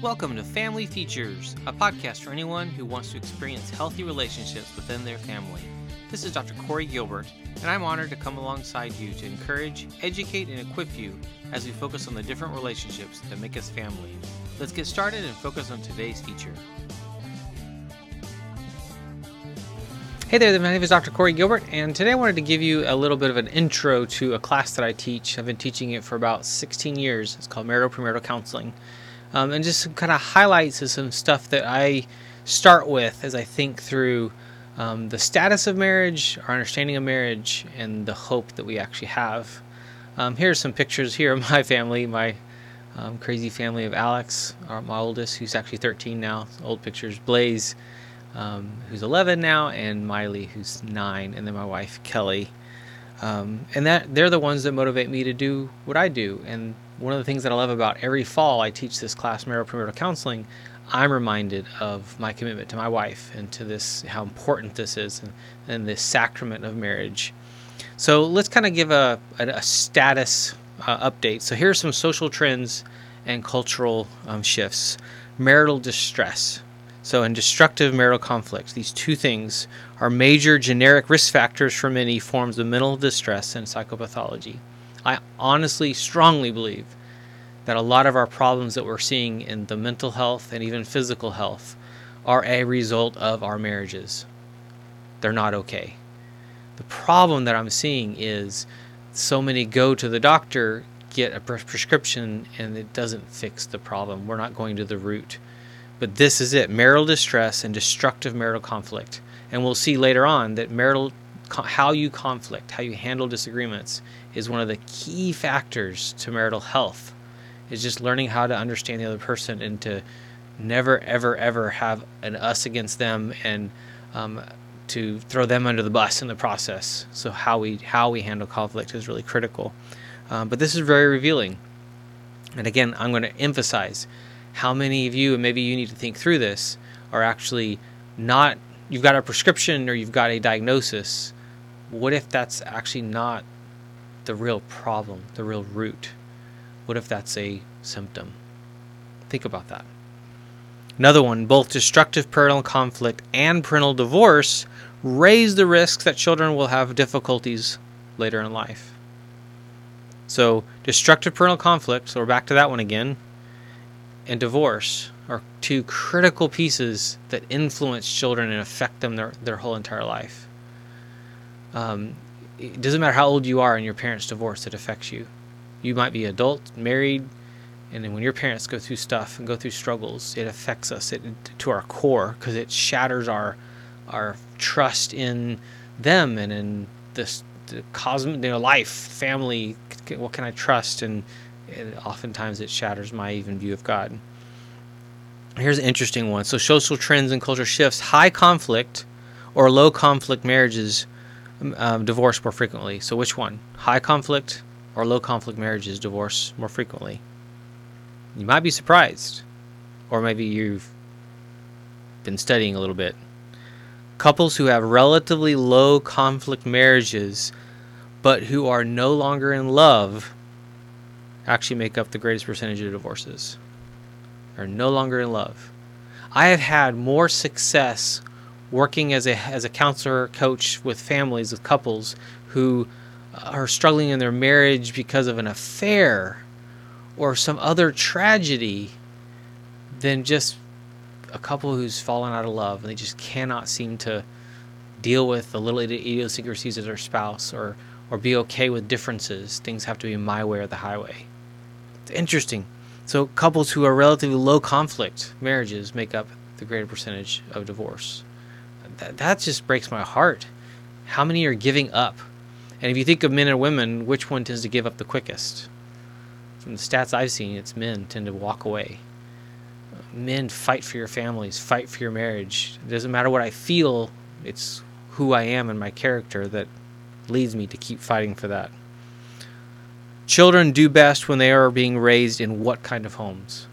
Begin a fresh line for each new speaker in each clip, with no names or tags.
Welcome to Family Features, a podcast for anyone who wants to experience healthy relationships within their family. This is Dr. Corey Gilbert, and I'm honored to come alongside you to encourage, educate, and equip you as we focus on the different relationships that make us family. Let's get started and focus on today's feature. Hey there, my name is Dr. Corey Gilbert, and today I wanted to give you a little bit of an intro to a class that I teach. I've been teaching it for about 16 years. It's called Marital Premarital Counseling um, and just kind of highlights of some stuff that I start with as I think through um, the status of marriage, our understanding of marriage, and the hope that we actually have. Um, are some pictures here of my family, my um, crazy family of Alex, our, my oldest, who's actually 13 now. Old pictures. Blaze, um, who's 11 now, and Miley, who's nine, and then my wife Kelly. Um, and that they're the ones that motivate me to do what I do, and one of the things that I love about every fall I teach this class, marital counseling, I'm reminded of my commitment to my wife and to this, how important this is, and, and this sacrament of marriage. So let's kind of give a, a, a status uh, update. So here are some social trends and cultural um, shifts. Marital distress. So, in destructive marital conflicts, these two things are major generic risk factors for many forms of mental distress and psychopathology. I honestly, strongly believe that a lot of our problems that we're seeing in the mental health and even physical health are a result of our marriages. They're not okay. The problem that I'm seeing is so many go to the doctor, get a prescription, and it doesn't fix the problem. We're not going to the root. But this is it marital distress and destructive marital conflict. And we'll see later on that marital how you conflict, how you handle disagreements is one of the key factors to marital health. Is just learning how to understand the other person and to never, ever, ever have an us against them and um, to throw them under the bus in the process. So how we how we handle conflict is really critical. Um, but this is very revealing. And again, I'm going to emphasize how many of you, and maybe you need to think through this, are actually not. You've got a prescription or you've got a diagnosis. What if that's actually not the real problem, the real root? What if that's a symptom? Think about that. Another one both destructive parental conflict and parental divorce raise the risk that children will have difficulties later in life. So, destructive parental conflict, so we're back to that one again, and divorce are two critical pieces that influence children and affect them their, their whole entire life. Um, it doesn't matter how old you are and your parents divorce, it affects you. You might be adult, married, and then when your parents go through stuff and go through struggles, it affects us it, to our core because it shatters our our trust in them and in this the cosmic you know, life, family. What can I trust? And, and oftentimes it shatters my even view of God. Here's an interesting one. So social trends and culture shifts. High conflict or low conflict marriages um, divorce more frequently. So which one? High conflict or low conflict marriages divorce more frequently? You might be surprised, or maybe you've been studying a little bit. Couples who have relatively low conflict marriages but who are no longer in love actually make up the greatest percentage of divorces. Are no longer in love. I have had more success working as a as a counselor coach with families with couples who are struggling in their marriage because of an affair or some other tragedy than just a couple who's fallen out of love and they just cannot seem to deal with the little idiosyncrasies of their spouse or or be okay with differences. Things have to be my way or the highway. Interesting. So couples who are relatively low conflict marriages make up the greater percentage of divorce that, that just breaks my heart. How many are giving up? And if you think of men and women, which one tends to give up the quickest? From the stats I've seen, it's men tend to walk away. Men fight for your families, fight for your marriage. It doesn't matter what I feel, it's who I am and my character that leads me to keep fighting for that. Children do best when they are being raised in what kind of homes?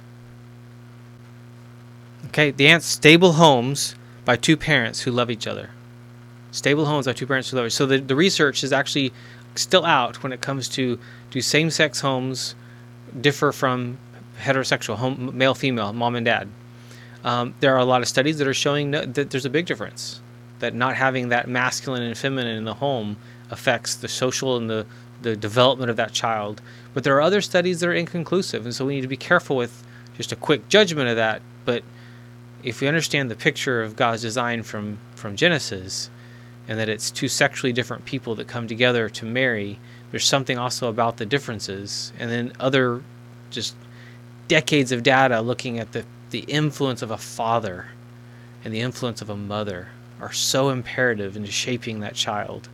Okay, the answer stable homes by two parents who love each other. Stable homes by two parents who love each other. So the, the research is actually still out when it comes to do same sex homes differ from heterosexual, home, male, female, mom and dad. Um, there are a lot of studies that are showing that there's a big difference. That not having that masculine and feminine in the home affects the social and the, the development of that child. But there are other studies that are inconclusive, and so we need to be careful with just a quick judgment of that. But if we understand the picture of God's design from, from Genesis, and that it's two sexually different people that come together to marry, there's something also about the differences. And then other just decades of data looking at the, the influence of a father and the influence of a mother are so imperative in shaping that child.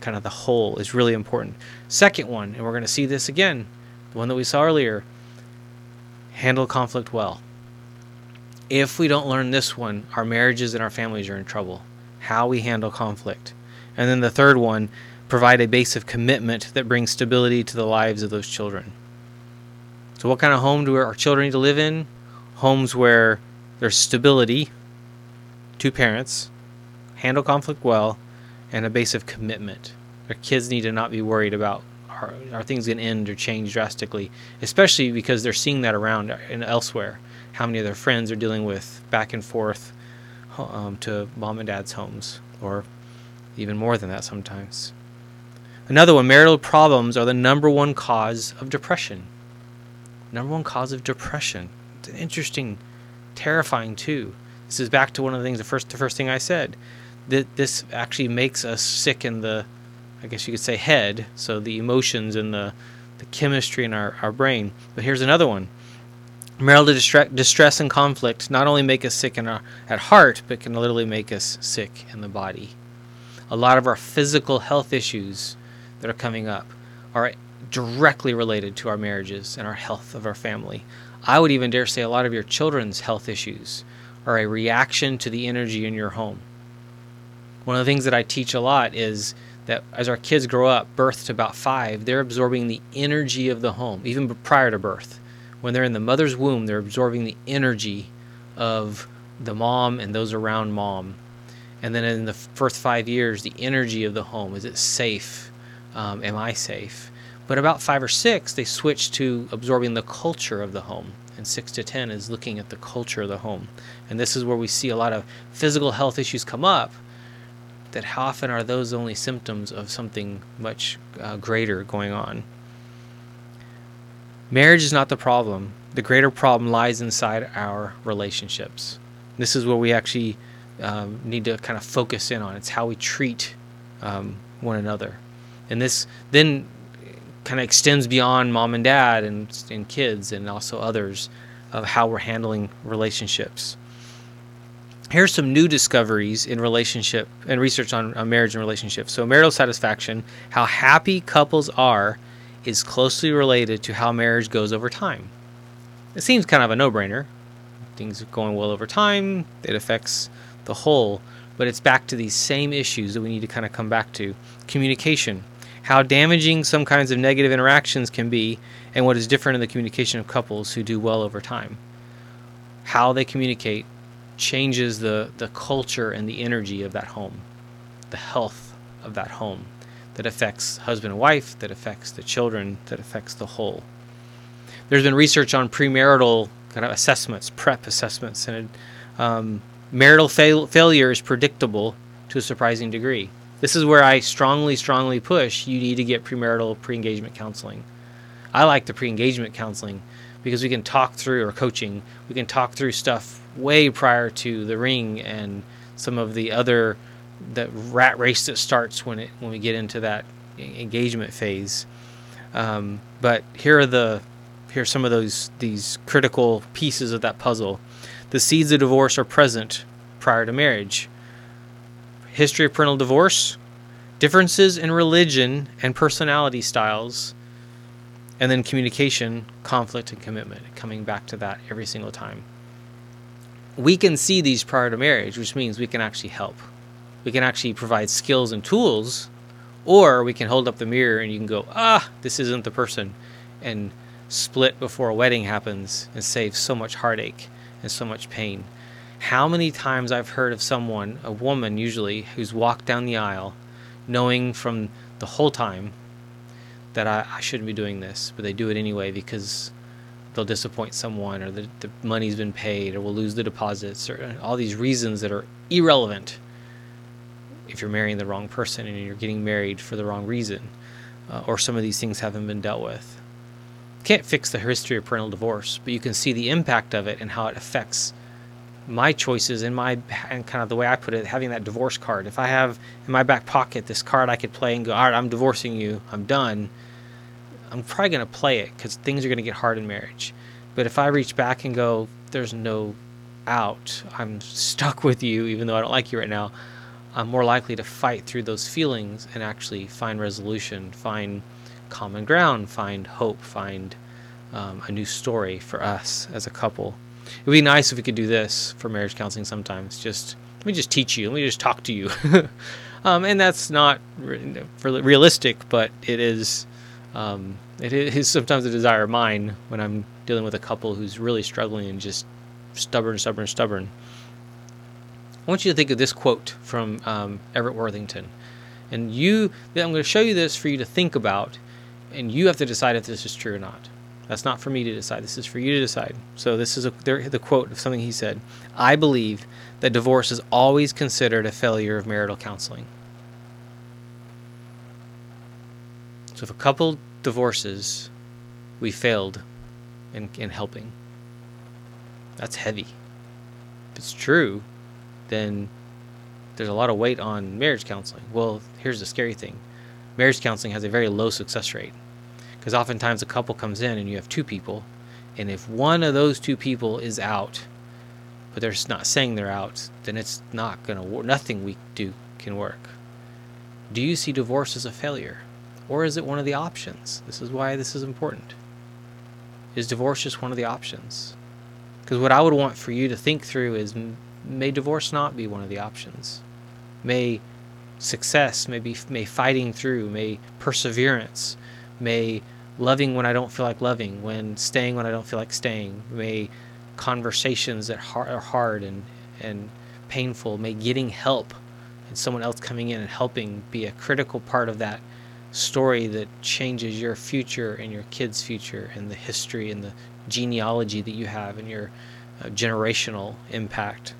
Kind of the whole is really important. Second one, and we're going to see this again, the one that we saw earlier handle conflict well. If we don't learn this one, our marriages and our families are in trouble. How we handle conflict. And then the third one, provide a base of commitment that brings stability to the lives of those children. So, what kind of home do our children need to live in? Homes where there's stability, two parents, handle conflict well, and a base of commitment. Our kids need to not be worried about are, are things going to end or change drastically, especially because they're seeing that around and elsewhere. How many of their friends are dealing with back and forth um, to mom and dad's homes, or even more than that sometimes. Another one marital problems are the number one cause of depression. Number one cause of depression. It's an interesting, terrifying too. This is back to one of the things the first the first thing I said. That this actually makes us sick in the I guess you could say head, so the emotions and the, the chemistry in our, our brain. But here's another one. Marital distre- distress and conflict not only make us sick in our, at heart, but can literally make us sick in the body. A lot of our physical health issues that are coming up are directly related to our marriages and our health of our family. I would even dare say a lot of your children's health issues are a reaction to the energy in your home. One of the things that I teach a lot is that as our kids grow up, birth to about five, they're absorbing the energy of the home, even prior to birth. When they're in the mother's womb, they're absorbing the energy of the mom and those around mom. And then in the first five years, the energy of the home is it safe? Um, am I safe? But about five or six, they switch to absorbing the culture of the home. And six to 10 is looking at the culture of the home. And this is where we see a lot of physical health issues come up that how often are those only symptoms of something much uh, greater going on? Marriage is not the problem. The greater problem lies inside our relationships. This is where we actually um, need to kind of focus in on. It's how we treat um, one another. And this then kind of extends beyond mom and dad and, and kids and also others of how we're handling relationships here's some new discoveries in relationship and research on, on marriage and relationships. So, marital satisfaction, how happy couples are, is closely related to how marriage goes over time. It seems kind of a no brainer. Things are going well over time, it affects the whole, but it's back to these same issues that we need to kind of come back to. Communication, how damaging some kinds of negative interactions can be, and what is different in the communication of couples who do well over time. How they communicate changes the, the culture and the energy of that home, the health of that home that affects husband and wife, that affects the children, that affects the whole. There's been research on premarital kind of assessments, prep assessments, and um, marital fail- failure is predictable to a surprising degree. This is where I strongly, strongly push you need to get premarital pre engagement counseling. I like the pre engagement counseling because we can talk through, or coaching, we can talk through stuff way prior to the ring and some of the other the rat race that starts when it when we get into that engagement phase. Um, but here are the here are some of those these critical pieces of that puzzle. The seeds of divorce are present prior to marriage. History of parental divorce, differences in religion and personality styles, and then communication, conflict, and commitment. Coming back to that every single time we can see these prior to marriage, which means we can actually help. We can actually provide skills and tools, or we can hold up the mirror and you can go, ah, this isn't the person, and split before a wedding happens and save so much heartache and so much pain. How many times I've heard of someone, a woman usually, who's walked down the aisle knowing from the whole time that I, I shouldn't be doing this, but they do it anyway because they'll disappoint someone or the, the money's been paid or we'll lose the deposits or all these reasons that are irrelevant if you're marrying the wrong person and you're getting married for the wrong reason uh, or some of these things haven't been dealt with. Can't fix the history of parental divorce but you can see the impact of it and how it affects my choices and my and kind of the way I put it, having that divorce card. If I have in my back pocket this card I could play and go, all right, I'm divorcing you, I'm done. I'm probably going to play it because things are going to get hard in marriage. But if I reach back and go, there's no out, I'm stuck with you, even though I don't like you right now, I'm more likely to fight through those feelings and actually find resolution, find common ground, find hope, find um, a new story for us as a couple. It would be nice if we could do this for marriage counseling sometimes. Just let me just teach you. Let me just talk to you. um, and that's not re- realistic, but it is um, it is sometimes a desire of mine when I'm dealing with a couple who's really struggling and just stubborn, stubborn, stubborn. I want you to think of this quote from um, Everett Worthington. And you, I'm going to show you this for you to think about, and you have to decide if this is true or not. That's not for me to decide. This is for you to decide. So, this is a, the quote of something he said I believe that divorce is always considered a failure of marital counseling. So if a couple divorces, we failed in, in helping. That's heavy. If it's true, then there's a lot of weight on marriage counseling. Well, here's the scary thing marriage counseling has a very low success rate. Because oftentimes a couple comes in and you have two people, and if one of those two people is out, but they're not saying they're out, then it's not to work. Nothing we do can work. Do you see divorce as a failure? Or is it one of the options? This is why this is important. Is divorce just one of the options? Because what I would want for you to think through is may divorce not be one of the options. May success, maybe may fighting through, may perseverance, may loving when I don't feel like loving, when staying when I don't feel like staying, may conversations that are hard and and painful, may getting help and someone else coming in and helping be a critical part of that story that changes your future and your kids' future and the history and the genealogy that you have and your uh, generational impact.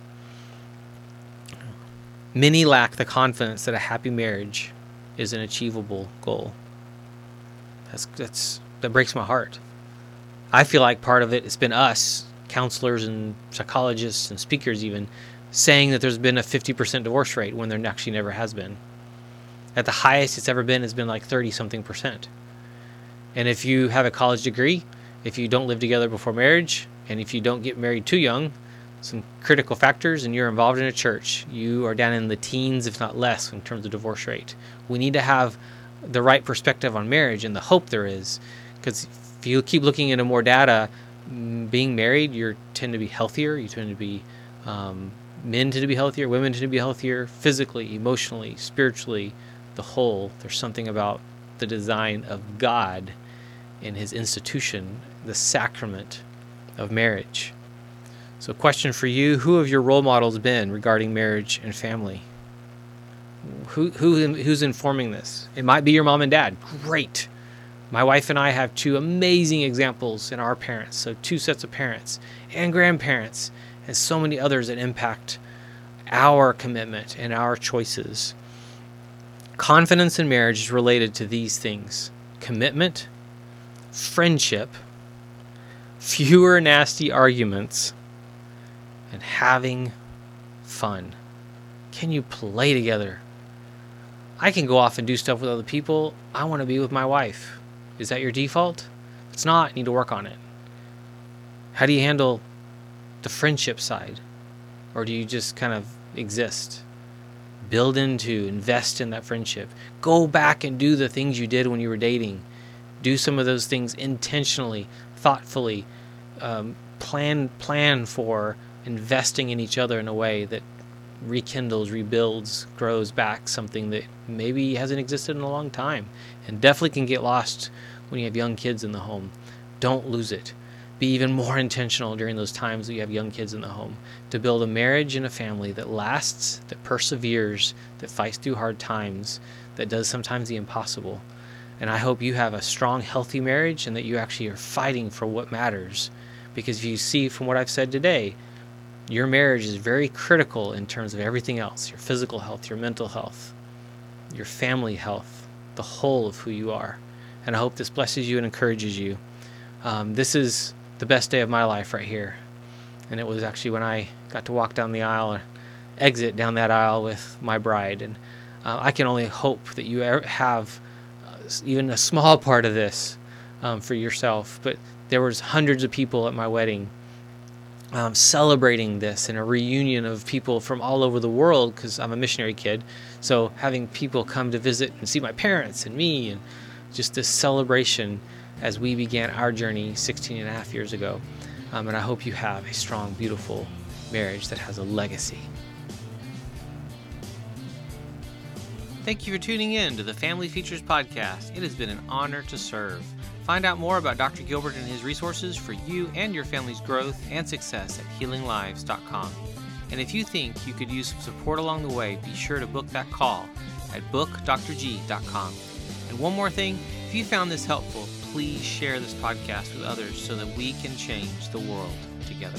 Many lack the confidence that a happy marriage is an achievable goal. That's that's that breaks my heart. I feel like part of it has been us, counselors and psychologists and speakers even, saying that there's been a 50% divorce rate when there actually never has been at the highest it's ever been has been like 30 something percent. And if you have a college degree, if you don't live together before marriage, and if you don't get married too young, some critical factors, and you're involved in a church, you are down in the teens, if not less, in terms of divorce rate. We need to have the right perspective on marriage and the hope there is. Because if you keep looking into more data, being married, you tend to be healthier, you tend to be um, men tend to be healthier, women tend to be healthier physically, emotionally, spiritually, the whole. There's something about the design of God in his institution, the sacrament of marriage. So, question for you Who have your role models been regarding marriage and family? Who, who, who's informing this? It might be your mom and dad. Great. My wife and I have two amazing examples in our parents. So, two sets of parents and grandparents, and so many others that impact our commitment and our choices. Confidence in marriage is related to these things commitment, friendship, fewer nasty arguments, and having fun. Can you play together? I can go off and do stuff with other people. I want to be with my wife. Is that your default? If it's not, you need to work on it. How do you handle the friendship side? Or do you just kind of exist? build into, invest in that friendship. Go back and do the things you did when you were dating. Do some of those things intentionally, thoughtfully. Um, plan plan for investing in each other in a way that rekindles, rebuilds, grows back something that maybe hasn't existed in a long time, and definitely can get lost when you have young kids in the home. Don't lose it be even more intentional during those times that you have young kids in the home to build a marriage and a family that lasts, that perseveres, that fights through hard times, that does sometimes the impossible. And I hope you have a strong, healthy marriage and that you actually are fighting for what matters. Because if you see from what I've said today, your marriage is very critical in terms of everything else your physical health, your mental health, your family health, the whole of who you are. And I hope this blesses you and encourages you. Um, this is the best day of my life right here. And it was actually when I got to walk down the aisle and exit down that aisle with my bride. And uh, I can only hope that you have uh, even a small part of this um, for yourself. But there was hundreds of people at my wedding um, celebrating this and a reunion of people from all over the world because I'm a missionary kid. So having people come to visit and see my parents and me and just this celebration as we began our journey 16 and a half years ago. Um, and I hope you have a strong, beautiful marriage that has a legacy. Thank you for tuning in to the Family Features Podcast. It has been an honor to serve. Find out more about Dr. Gilbert and his resources for you and your family's growth and success at healinglives.com. And if you think you could use some support along the way, be sure to book that call at bookdrg.com. And one more thing if you found this helpful, please share this podcast with others so that we can change the world together.